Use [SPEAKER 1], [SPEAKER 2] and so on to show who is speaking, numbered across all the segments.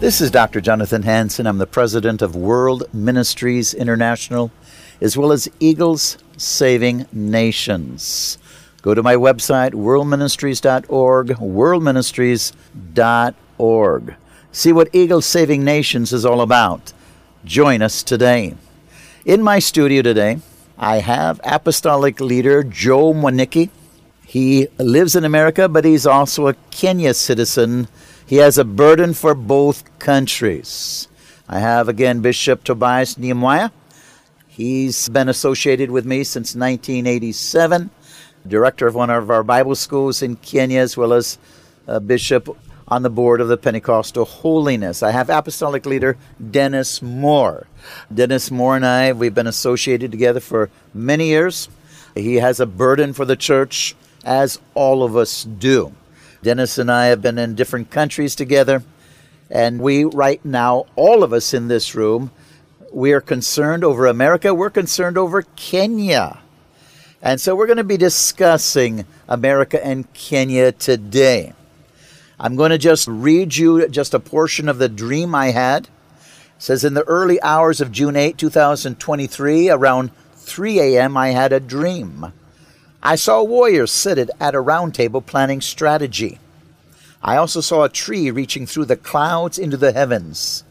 [SPEAKER 1] This is Dr. Jonathan Hansen. I'm the president of World Ministries International, as well as Eagles Saving Nations. Go to my website, worldministries.org, worldministries.org. See what Eagles Saving Nations is all about. Join us today. In my studio today, I have apostolic leader Joe Mwaniki. He lives in America, but he's also a Kenya citizen. He has a burden for both countries. I have again Bishop Tobias Nyamwaya. He's been associated with me since 1987 director of one of our Bible schools in Kenya, as well as a bishop on the board of the Pentecostal Holiness. I have apostolic leader Dennis Moore. Dennis Moore and I, we've been associated together for many years. He has a burden for the church, as all of us do. Dennis and I have been in different countries together, and we, right now, all of us in this room, we are concerned over America, we're concerned over Kenya. And so we're going to be discussing America and Kenya today. I'm going to just read you just a portion of the dream I had. It says in the early hours of June 8, 2023, around 3 a.m., I had a dream. I saw warriors seated at a round table planning strategy. I also saw a tree reaching through the clouds into the heavens.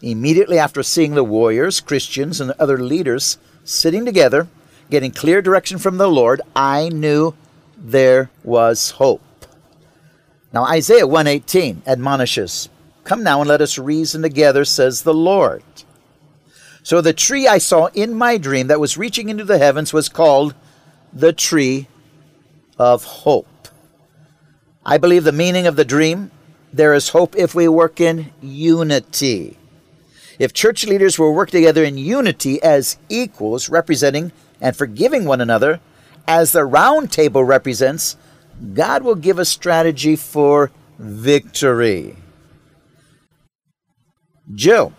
[SPEAKER 1] Immediately after seeing the warriors, Christians, and other leaders sitting together, getting clear direction from the Lord, I knew there was hope. Now Isaiah 118 admonishes, Come now and let us reason together, says the Lord. So the tree I saw in my dream that was reaching into the heavens was called the tree of hope. I believe the meaning of the dream there is hope if we work in unity. If church leaders will work together in unity as equals, representing and forgiving one another, as the round table represents, God will give a strategy for victory. Joe,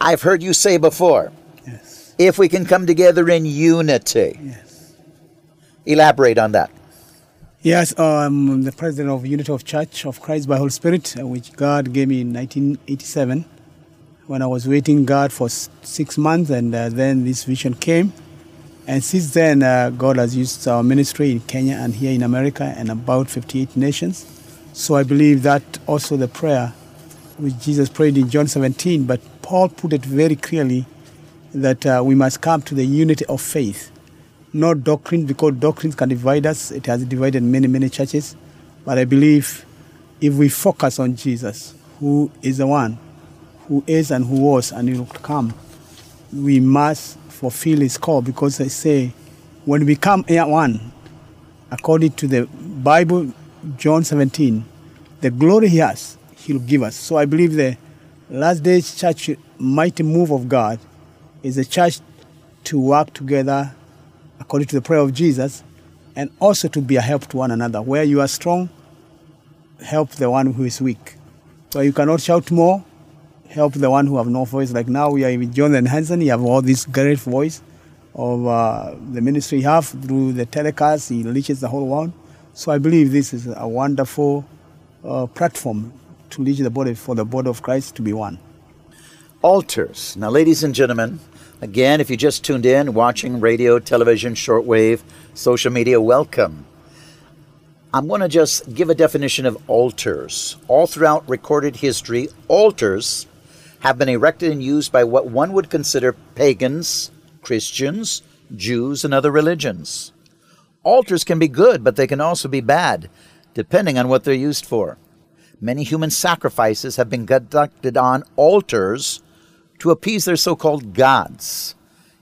[SPEAKER 1] I've heard you say before,
[SPEAKER 2] yes.
[SPEAKER 1] if we can come together in unity.
[SPEAKER 2] Yes.
[SPEAKER 1] Elaborate on that.
[SPEAKER 2] Yes, I'm the president of Unity of Church of Christ by Holy Spirit, which God gave me in 1987 when I was waiting God for six months, and uh, then this vision came. And since then, uh, God has used our ministry in Kenya and here in America and about 58 nations. So I believe that also the prayer which Jesus prayed in John 17, but Paul put it very clearly that uh, we must come to the unity of faith, not doctrine, because doctrines can divide us. It has divided many, many churches. But I believe if we focus on Jesus, who is the one who is and who was and will come, we must fulfill his call because I say when we come here one, according to the Bible, John 17, the glory he has, he'll give us. So I believe the last days church mighty move of God is a church to work together according to the prayer of Jesus and also to be a help to one another. Where you are strong, help the one who is weak. Where you cannot shout more, help the one who have no voice. Like now we are with Jonathan Hansen, you have all this great voice of uh, the ministry you have through the telecast, he reaches the whole world. So I believe this is a wonderful uh, platform to reach the body for the body of Christ to be one.
[SPEAKER 1] Altars. Now, ladies and gentlemen, again, if you just tuned in, watching radio, television, shortwave, social media, welcome. I'm going to just give a definition of altars. All throughout recorded history, altars have been erected and used by what one would consider pagans, Christians, Jews, and other religions. Altars can be good, but they can also be bad, depending on what they're used for. Many human sacrifices have been conducted on altars to appease their so called gods.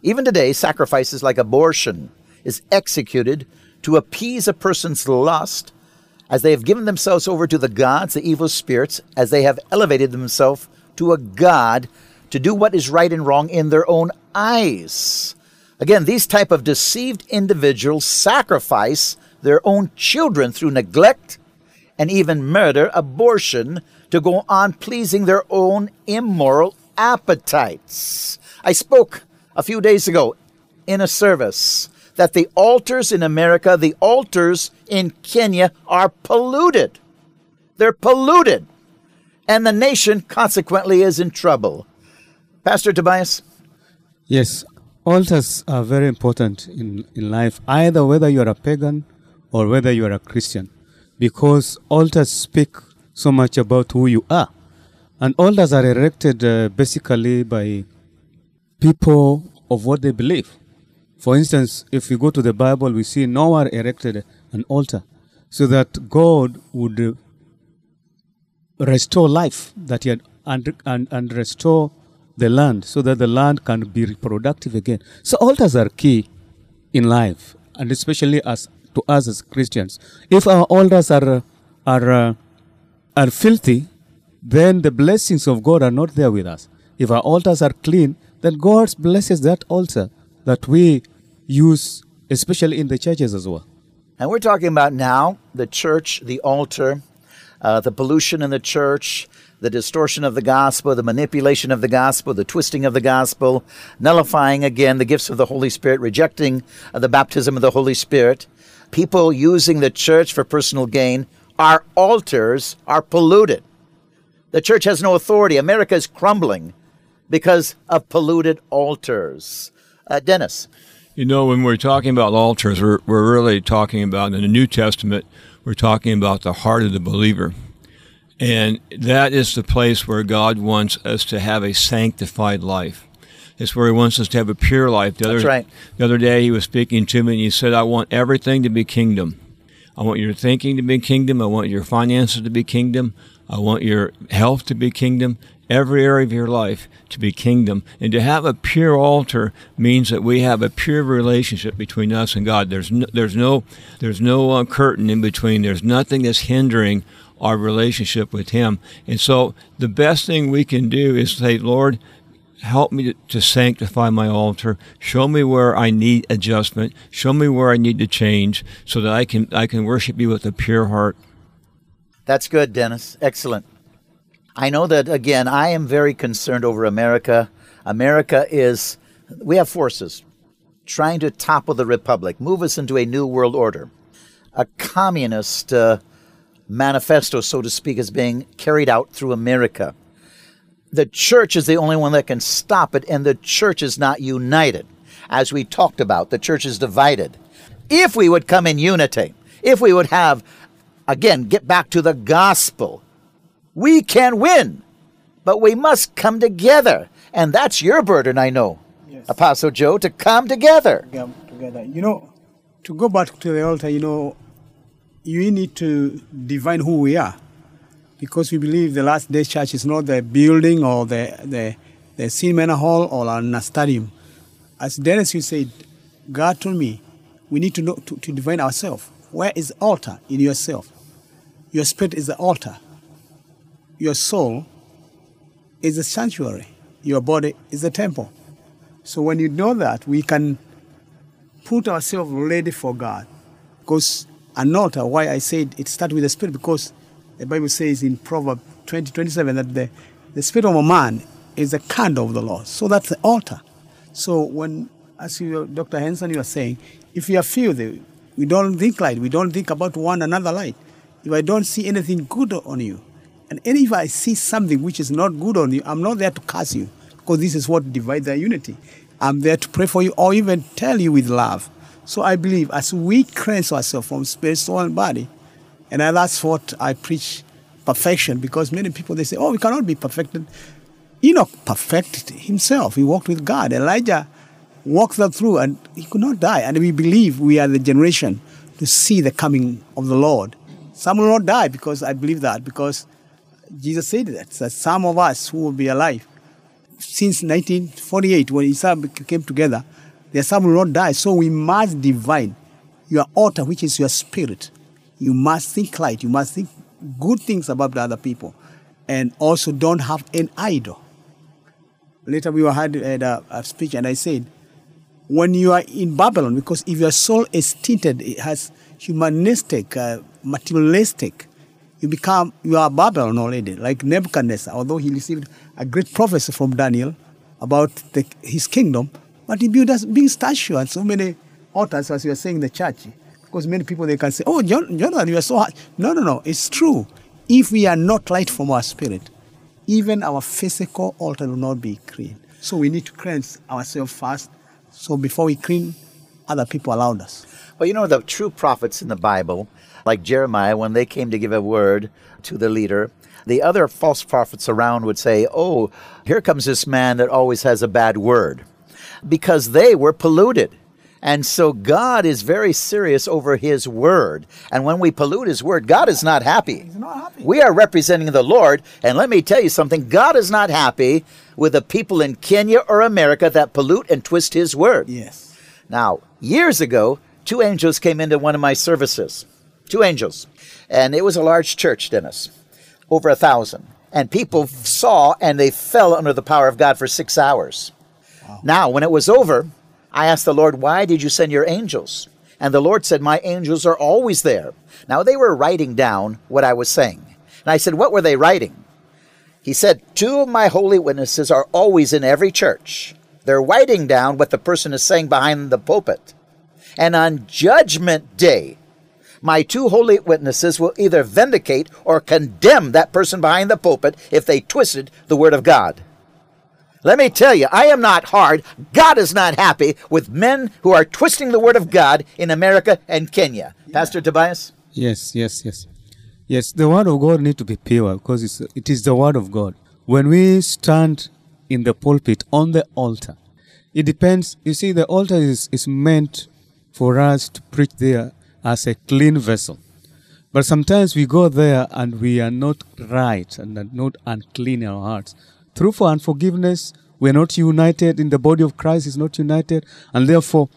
[SPEAKER 1] Even today, sacrifices like abortion is executed to appease a person's lust as they have given themselves over to the gods, the evil spirits, as they have elevated themselves to a god to do what is right and wrong in their own eyes. Again, these type of deceived individuals sacrifice their own children through neglect and even murder, abortion, to go on pleasing their own immoral appetites. I spoke a few days ago in a service that the altars in America, the altars in Kenya are polluted. They're polluted. And the nation consequently is in trouble. Pastor Tobias?
[SPEAKER 3] Yes, altars are very important in, in life, either whether you're a pagan or whether you're a Christian, because altars speak so much about who you are. And altars are erected uh, basically by people of what they believe. For instance, if we go to the Bible, we see Noah erected an altar so that God would restore life that he had and, and, and restore the land so that the land can be reproductive again. So altars are key in life, and especially as to us as Christians. If our altars are are are filthy, then the blessings of God are not there with us. If our altars are clean, then God blesses that altar that we use, especially in the churches as well.
[SPEAKER 1] And we're talking about now the church, the altar, uh, the pollution in the church, the distortion of the gospel, the manipulation of the gospel, the twisting of the gospel, nullifying again the gifts of the Holy Spirit, rejecting uh, the baptism of the Holy Spirit, people using the church for personal gain. Our altars are polluted. The church has no authority. America is crumbling because of polluted altars. Uh, Dennis.
[SPEAKER 4] You know, when we're talking about altars, we're, we're really talking about in the New Testament, we're talking about the heart of the believer. And that is the place where God wants us to have a sanctified life. It's where He wants us to have a pure life.
[SPEAKER 1] The That's other, right.
[SPEAKER 4] The other day, He was speaking to me and He said, I want everything to be kingdom. I want your thinking to be kingdom. I want your finances to be kingdom. I want your health to be kingdom every area of your life to be kingdom. And to have a pure altar means that we have a pure relationship between us and God. There's no, there's no, there's no uh, curtain in between. There's nothing that's hindering our relationship with Him. And so the best thing we can do is say, Lord, help me to, to, sanctify my altar. Show me where I need adjustment. Show me where I need to change so that I can I can worship you with a pure heart.
[SPEAKER 1] That's good, Dennis. Excellent. I know that, again, I am very concerned over America. America is, we have forces trying to topple the republic, move us into a new world order. A communist uh, manifesto, so to speak, is being carried out through America. The church is the only one that can stop it, and the church is not united. As we talked about, the church is divided. If we would come in unity, if we would have, again, get back to the gospel, we can win, but we must come together. And that's your burden, I know, yes. Apostle Joe, to come together.
[SPEAKER 2] Come together. You know, to go back to the altar, you know, you need to define who we are. Because we believe the last day church is not the building or the, the, the cinema hall or a stadium. As Dennis, you said, God told me we need to know to, to define ourselves. Where is altar in yourself? Your spirit is the altar your soul is a sanctuary, your body is a temple. So when you know that, we can put ourselves ready for God. Because an altar, why I said it starts with the spirit, because the Bible says in Proverbs 20, 27 that the, the spirit of a man is the candle of the Lord. So that's the altar. So when, as you, Dr. Hansen, you are saying, if you are filthy, we don't think light, we don't think about one another light. If I don't see anything good on you, and if I see something which is not good on you, I'm not there to curse you because this is what divides our unity. I'm there to pray for you or even tell you with love. So I believe as we cleanse ourselves from spirit, soul, and body, And that's what I preach perfection because many people they say, oh, we cannot be perfected. Enoch perfected himself. He walked with God. Elijah walked that through and he could not die. And we believe we are the generation to see the coming of the Lord. Some will not die because I believe that because Jesus said that, that some of us who will be alive since 1948 when Israel came together, there some will not die. So we must divine your altar, which is your spirit. You must think light. You must think good things about the other people. And also don't have an idol. Later we were had a, a speech and I said, when you are in Babylon, because if your soul is tinted, it has humanistic, uh, materialistic, you become, you are Babylon already, like Nebuchadnezzar, although he received a great prophecy from Daniel about the, his kingdom, but he built a big statue and so many altars, as you are saying in the church. Because many people, they can say, oh, John, Jonathan, you are so hard. No, no, no, it's true. If we are not light from our spirit, even our physical altar will not be clean. So we need to cleanse ourselves first so before we clean other people around us.
[SPEAKER 1] Well, you know, the true prophets in the Bible, like Jeremiah, when they came to give a word to the leader, the other false prophets around would say, Oh, here comes this man that always has a bad word, because they were polluted. And so God is very serious over His word. And when we pollute His word, God is not happy.
[SPEAKER 2] He's not happy.
[SPEAKER 1] We are representing the Lord. And let me tell you something God is not happy with the people in Kenya or America that pollute and twist His word.
[SPEAKER 2] Yes.
[SPEAKER 1] Now, years ago, two angels came into one of my services. Two angels. And it was a large church, Dennis, over a thousand. And people saw and they fell under the power of God for six hours. Now, when it was over, I asked the Lord, Why did you send your angels? And the Lord said, My angels are always there. Now, they were writing down what I was saying. And I said, What were they writing? He said, Two of my holy witnesses are always in every church. They're writing down what the person is saying behind the pulpit. And on Judgment Day, my two holy witnesses will either vindicate or condemn that person behind the pulpit if they twisted the Word of God. Let me tell you, I am not hard. God is not happy with men who are twisting the Word of God in America and Kenya. Pastor Tobias?
[SPEAKER 3] Yes, yes, yes. Yes, the word of God need to be pure because it's, it is the word of God. When we stand in the pulpit on the altar, it depends. You see, the altar is, is meant for us to preach there as a clean vessel. But sometimes we go there and we are not right and not unclean in our hearts. Through for unforgiveness, we are not united in the body of Christ is not united, and therefore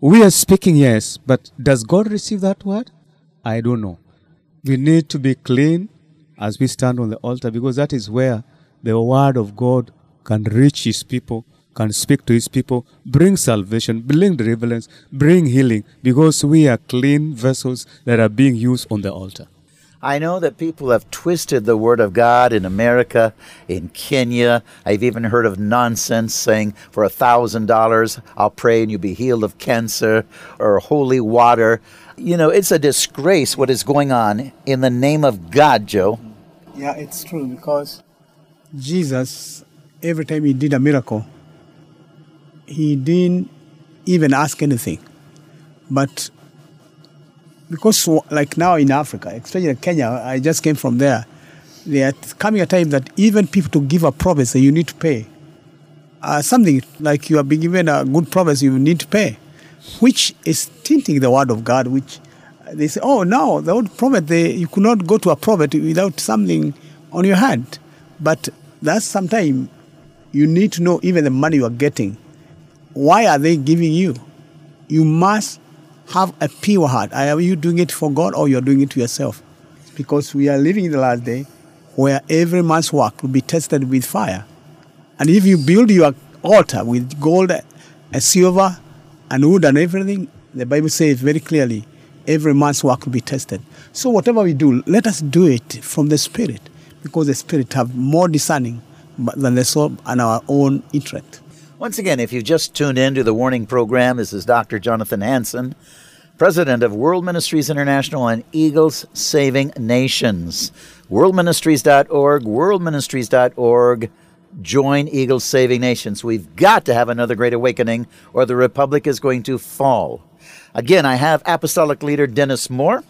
[SPEAKER 3] we are speaking yes, but does God receive that word? I don't know. We need to be clean as we stand on the altar because that is where the word of God can reach his people, can speak to his people, bring salvation, bring deliverance, bring healing because we are clean vessels that are being used on the altar.
[SPEAKER 1] I know that people have twisted the Word of God in America, in Kenya. I've even heard of nonsense saying, for a thousand dollars, I'll pray and you'll be healed of cancer, or holy water. You know, it's a disgrace what is going on in the name of God, Joe.
[SPEAKER 2] Yeah, it's true because Jesus, every time he did a miracle, he didn't even ask anything. But because, like now in Africa, especially in Kenya, I just came from there, there coming a time that even people to give a promise, you need to pay. Uh, something like you have been given a good promise, you need to pay, which is tinting the word of God, which they say, oh, no, the old prophet, they, you could not go to a prophet without something on your hand. But that's sometimes you need to know even the money you are getting. Why are they giving you? You must have a pure heart. Are you doing it for God or you're doing it to yourself? Because we are living in the last day where every man's work will be tested with fire. And if you build your altar with gold and silver and wood and everything, the Bible says very clearly, every man's work will be tested. So whatever we do, let us do it from the Spirit, because the Spirit have more discerning than the soul and our own intellect.
[SPEAKER 1] Once again, if you've just tuned in to the warning program, this is Dr. Jonathan Hansen, president of World Ministries International and Eagles Saving Nations. WorldMinistries.org, WorldMinistries.org. Join Eagles Saving Nations. We've got to have another great awakening, or the Republic is going to fall. Again, I have Apostolic Leader Dennis Moore.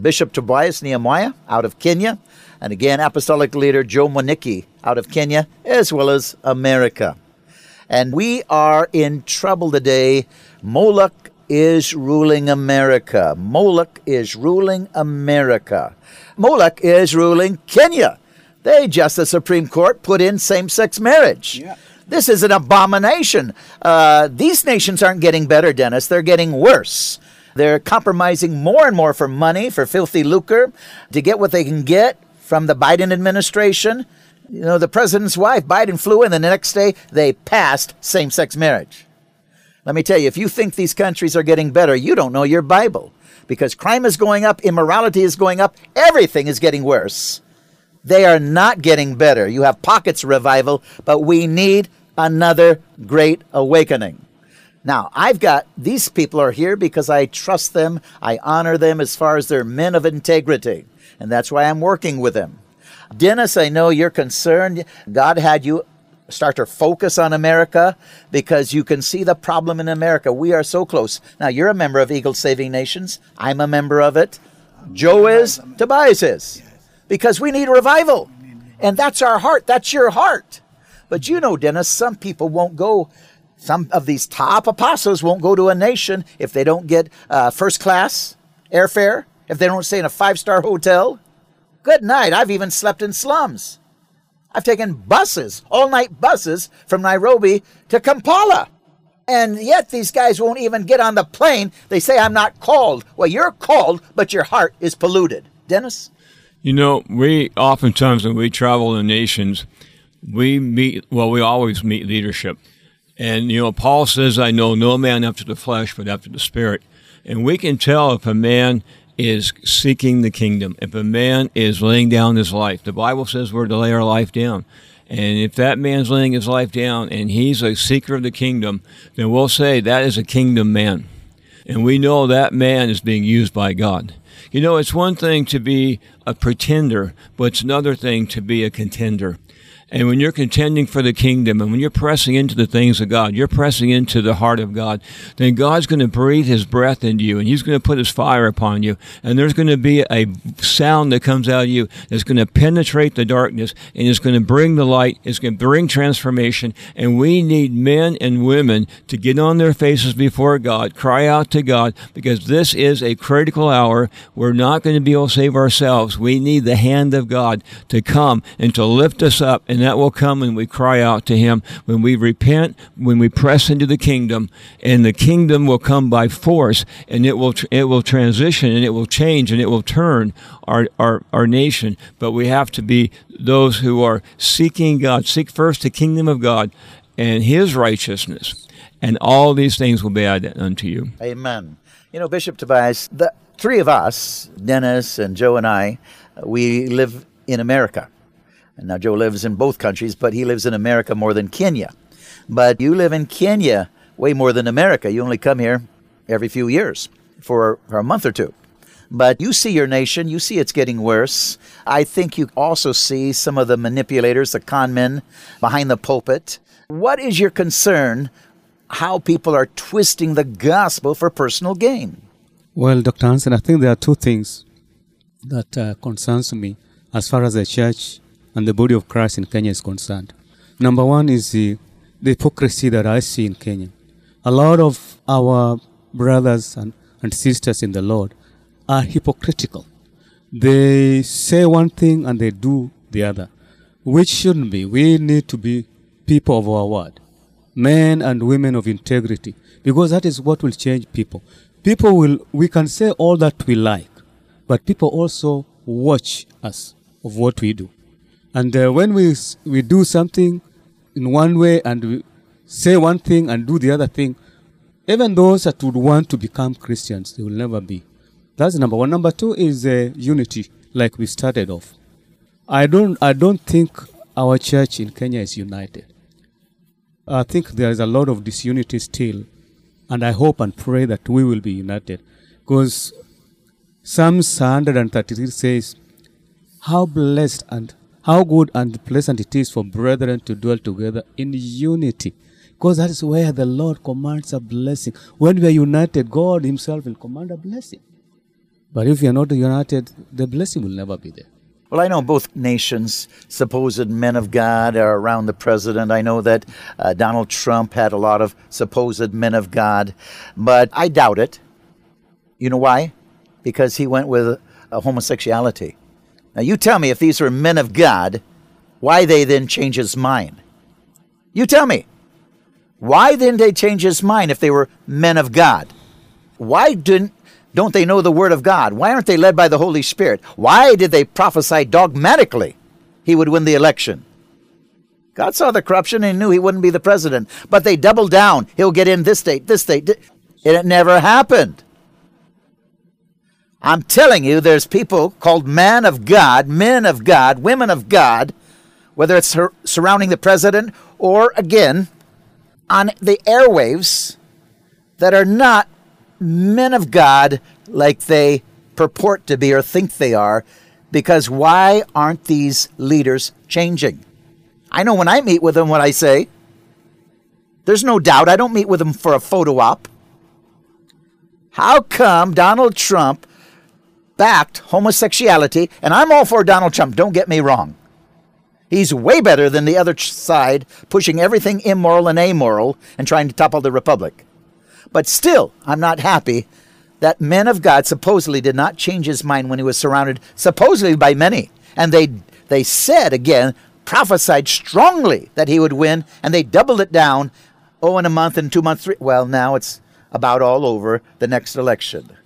[SPEAKER 1] Bishop Tobias Nyamwaya out of Kenya, and again, Apostolic Leader Joe Mwaniki out of Kenya, as well as America. And we are in trouble today. Moloch is ruling America. Moloch is ruling America. Moloch is ruling Kenya. They just, the Supreme Court, put in same sex marriage.
[SPEAKER 2] Yeah.
[SPEAKER 1] This is an abomination. Uh, these nations aren't getting better, Dennis. They're getting worse. They're compromising more and more for money, for filthy lucre, to get what they can get from the Biden administration. You know, the president's wife, Biden flew in, and the next day they passed same sex marriage. Let me tell you, if you think these countries are getting better, you don't know your Bible. Because crime is going up, immorality is going up, everything is getting worse. They are not getting better. You have pockets revival, but we need another great awakening. Now, I've got these people are here because I trust them, I honor them as far as they're men of integrity, and that's why I'm working with them. Dennis, I know you're concerned. God had you start to focus on America because you can see the problem in America. We are so close. Now, you're a member of Eagle Saving Nations. I'm a member of it. Joe is, Tobias is. Because we need revival. And that's our heart. That's your heart. But you know, Dennis, some people won't go. Some of these top apostles won't go to a nation if they don't get uh, first class airfare, if they don't stay in a five star hotel. Good night. I've even slept in slums. I've taken buses, all night buses from Nairobi to Kampala. And yet these guys won't even get on the plane. They say I'm not called. Well, you're called, but your heart is polluted. Dennis?
[SPEAKER 4] You know, we oftentimes when we travel the nations, we meet, well, we always meet leadership. And, you know, Paul says, I know no man after the flesh, but after the spirit. And we can tell if a man is seeking the kingdom, if a man is laying down his life. The Bible says we're to lay our life down. And if that man's laying his life down and he's a seeker of the kingdom, then we'll say that is a kingdom man. And we know that man is being used by God. You know, it's one thing to be a pretender, but it's another thing to be a contender. And when you're contending for the kingdom and when you're pressing into the things of God, you're pressing into the heart of God, then God's going to breathe his breath into you and he's going to put his fire upon you. And there's going to be a sound that comes out of you that's going to penetrate the darkness and it's going to bring the light. It's going to bring transformation. And we need men and women to get on their faces before God, cry out to God, because this is a critical hour. We're not going to be able to save ourselves. We need the hand of God to come and to lift us up and and that will come when we cry out to Him, when we repent, when we press into the kingdom, and the kingdom will come by force, and it will it will transition, and it will change, and it will turn our our, our nation. But we have to be those who are seeking God. Seek first the kingdom of God and His righteousness, and all these things will be added unto you.
[SPEAKER 1] Amen. You know, Bishop Tobias, the three of us, Dennis and Joe and I, uh, we live in America. And now Joe lives in both countries, but he lives in America more than Kenya. But you live in Kenya way more than America. You only come here every few years for, a month or two. But you see your nation, you see it's getting worse. I think you also see some of the manipulators, the con men behind the pulpit. What is your concern how people are twisting the gospel for personal gain?
[SPEAKER 3] Well, Dr. Hansen, I think there are two things that uh, concerns me as far as the church and the body of Christ in Kenya is concerned. Number one is the, the hypocrisy that I see in Kenya. A lot of our brothers and, and sisters in the Lord are hypocritical. They say one thing and they do the other, which shouldn't be. We need to be people of our word, men and women of integrity, because that is what will change people. People will, we can say all that we like, but people also watch us of what we do. And uh, when we, we do something in one way and we say one thing and do the other thing, even those that would want to become Christians, they will never be. That's number one. Number two is uh, unity, like we started off. I don't, I don't think our church in Kenya is united. I think there is a lot of disunity still, and I hope and pray that we will be united. Because Psalms 133 says, How blessed and how good and pleasant it is for brethren to dwell together in unity. Because that is where the Lord commands a blessing. When we are united, God Himself will command a blessing. But if you're not united, the blessing will never be there.
[SPEAKER 1] Well, I know both nations, supposed men of God, are around the president. I know that uh, Donald Trump had a lot of supposed men of God, but I doubt it. You know why? Because he went with homosexuality. Now, you tell me if these were men of God, why they then change his mind? You tell me. Why didn't they change his mind if they were men of God? Why didn't don't they know the Word of God? Why aren't they led by the Holy Spirit? Why did they prophesy dogmatically he would win the election? God saw the corruption and knew he wouldn't be the president. But they doubled down. He'll get in this state, this state. It never happened. I'm telling you, there's people called men of God, men of God, women of God, whether it's sur- surrounding the president or, again, on the airwaves that are not men of God like they purport to be or think they are, because why aren't these leaders changing? I know when I meet with them what I say. There's no doubt I don't meet with them for a photo op. How come Donald Trump backed homosexuality? And I'm all for Donald Trump, don't get me wrong. He's way better than the other side, pushing everything immoral and amoral and trying to topple the republic. But still, I'm not happy that men of God supposedly did not change his mind when he was surrounded supposedly by many. And they they said again, prophesied strongly that he would win, and they doubled it down, oh, in a month and two months, three. Well, now it's about all over the next election.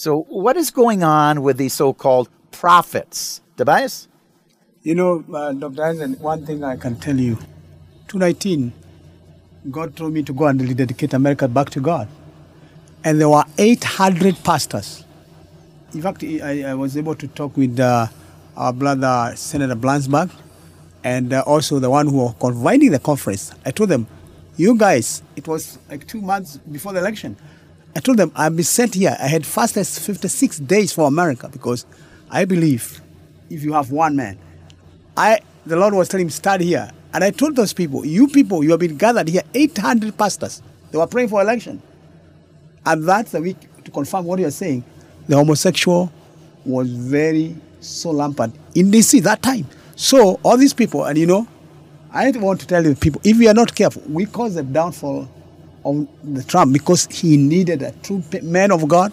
[SPEAKER 1] So what is going on with these so-called prophets? Tobias?
[SPEAKER 2] You know, uh, Dr. Hansen, one thing I can tell you. 2019, God told me to go and rededicate America back to God. And there were 800 pastors. In fact, I, I was able to talk with uh, our brother, Senator Blansburg, and uh, also the one who was convening the conference. I told them, you guys, it was like two months before the election. I told them, I've been sent here. I had fasted 56 days for America because I believe if you have one man, I the Lord was telling me, start here. And I told those people, you people, you have been gathered here, 800 pastors. They were praying for election. And that's the week to confirm what you're saying. The homosexual was very so rampant in DC that time. So all these people, and you know, I want to tell you people, if we are not careful, we cause the downfall of the Trump because he needed a true man of God.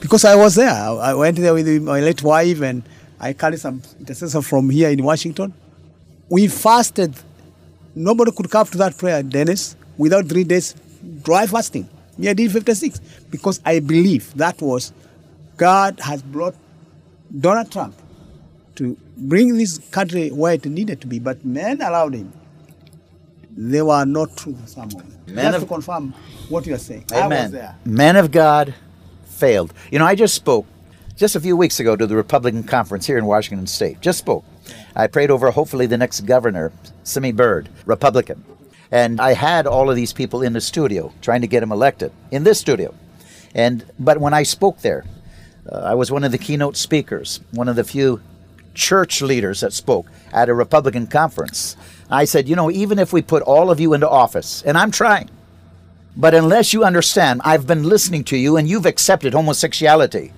[SPEAKER 2] Because I was there. I went there with my late wife and I carried some intercessor from here in Washington. We fasted. Nobody could come to that prayer, Dennis, without three days dry fasting. Me, I did 56 because I believe that was God has brought Donald Trump to bring this country where it needed to be, but men allowed him. They were not true, some of them.
[SPEAKER 1] Men
[SPEAKER 2] Just
[SPEAKER 1] of-
[SPEAKER 2] to confirm what you are saying. I was there.
[SPEAKER 1] Men of God failed. You know, I just spoke just a few weeks ago to the Republican conference here in Washington State. Just spoke. I prayed over hopefully the next governor, Semi Bird, Republican. And I had all of these people in the studio trying to get him elected in this studio. And but when I spoke there, uh, I was one of the keynote speakers, one of the few church leaders that spoke at a Republican conference. I said, you know, even if we put all of you into office, and I'm trying, but unless you understand, I've been listening to you and you've accepted homosexuality.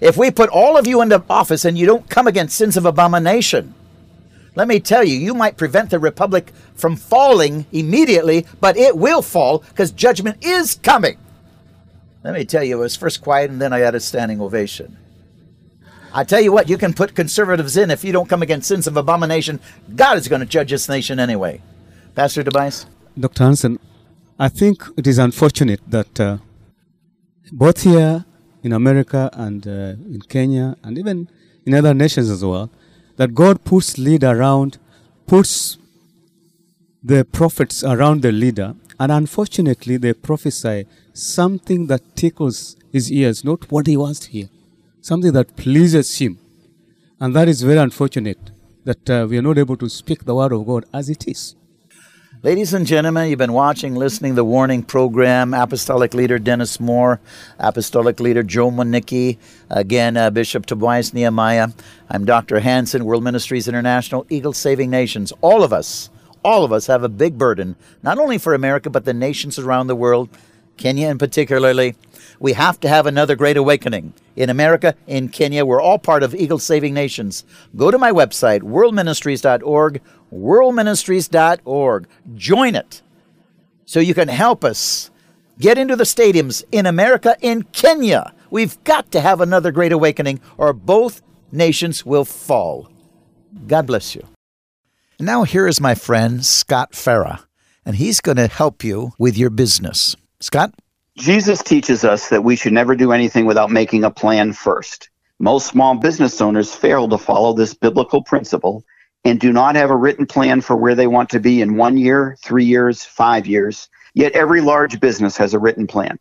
[SPEAKER 1] If we put all of you into office and you don't come against sins of abomination, let me tell you, you might prevent the republic from falling immediately, but it will fall because judgment is coming. Let me tell you, it was first quiet and then I had a standing ovation. I tell you what, you can put conservatives in if you don't come against sins of abomination. God is going to judge this nation anyway. Pastor Tobias?
[SPEAKER 3] Dr. Hansen, I think it is unfortunate that uh, both here in America and uh, in Kenya and even in other nations as well, that God puts leader around, puts the prophets around the leader, and unfortunately they prophesy something that tickles his ears, not what he wants to hear, something that pleases him. And that is very unfortunate that uh, we are not able to speak the word of God as it is.
[SPEAKER 1] Ladies and gentlemen, you've been watching, listening the warning program. Apostolic leader Dennis Moore, Apostolic leader Joe Mwaniki, again, uh, Bishop Tobias Nyamwaya. I'm Dr. Hansen, World Ministries International, Eagle Saving Nations. All of us, all of us have a big burden, not only for America, but the nations around the world. Kenya in particularly. We have to have another great awakening. In America, in Kenya, we're all part of Eagle Saving Nations. Go to my website, worldministries.org, worldministries.org. Join it so you can help us get into the stadiums in America, in Kenya. We've got to have another great awakening, or both nations will fall. God bless you. Now, here is my friend Scott Farah, and he's going to help you with your business. Scott?
[SPEAKER 5] Jesus teaches us that we should never do anything without making a plan first. Most small business owners fail to follow this biblical principle and do not have a written plan for where they want to be in one year, three years, five years. Yet every large business has a written plan.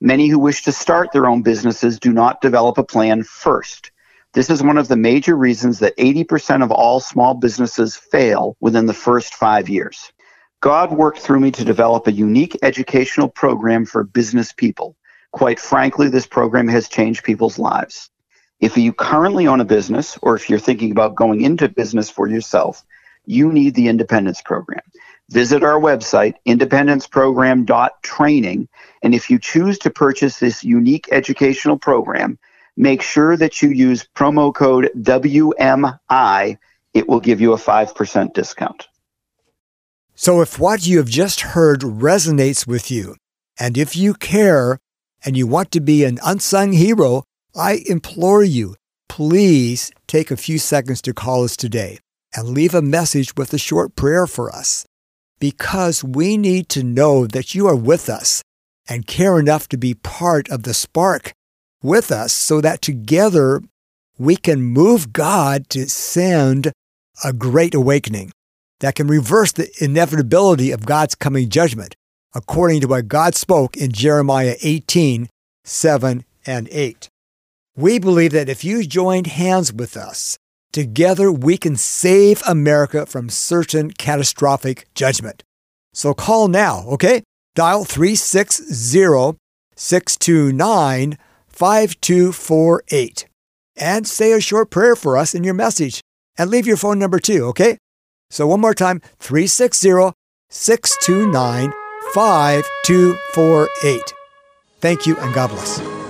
[SPEAKER 5] Many who wish to start their own businesses do not develop a plan first. This is one of the major reasons that 80% of all small businesses fail within the first five years. God worked through me to develop a unique educational program for business people. Quite frankly, this program has changed people's lives. If you currently own a business or if you're thinking about going into business for yourself, you need the Independence Program. Visit our website, independenceprogram.training, and if you choose to purchase this unique educational program, make sure that you use promo code WMI. It will give you a 5% discount.
[SPEAKER 6] So if what you have just heard resonates with you, and if you care and you want to be an unsung hero, I implore you, please take a few seconds to call us today and leave a message with a short prayer for us. Because we need to know that you are with us and care enough to be part of the spark with us so that together we can move God to send a great awakening that can reverse the inevitability of God's coming judgment, according to what God spoke in Jeremiah 18 7 and 8. We believe that if you joined hands with us, together we can save America from certain catastrophic judgment. So call now, okay? Dial 360 629 5248 and say a short prayer for us in your message and leave your phone number too, okay? So one more time 360 629 5248. Thank you and God bless.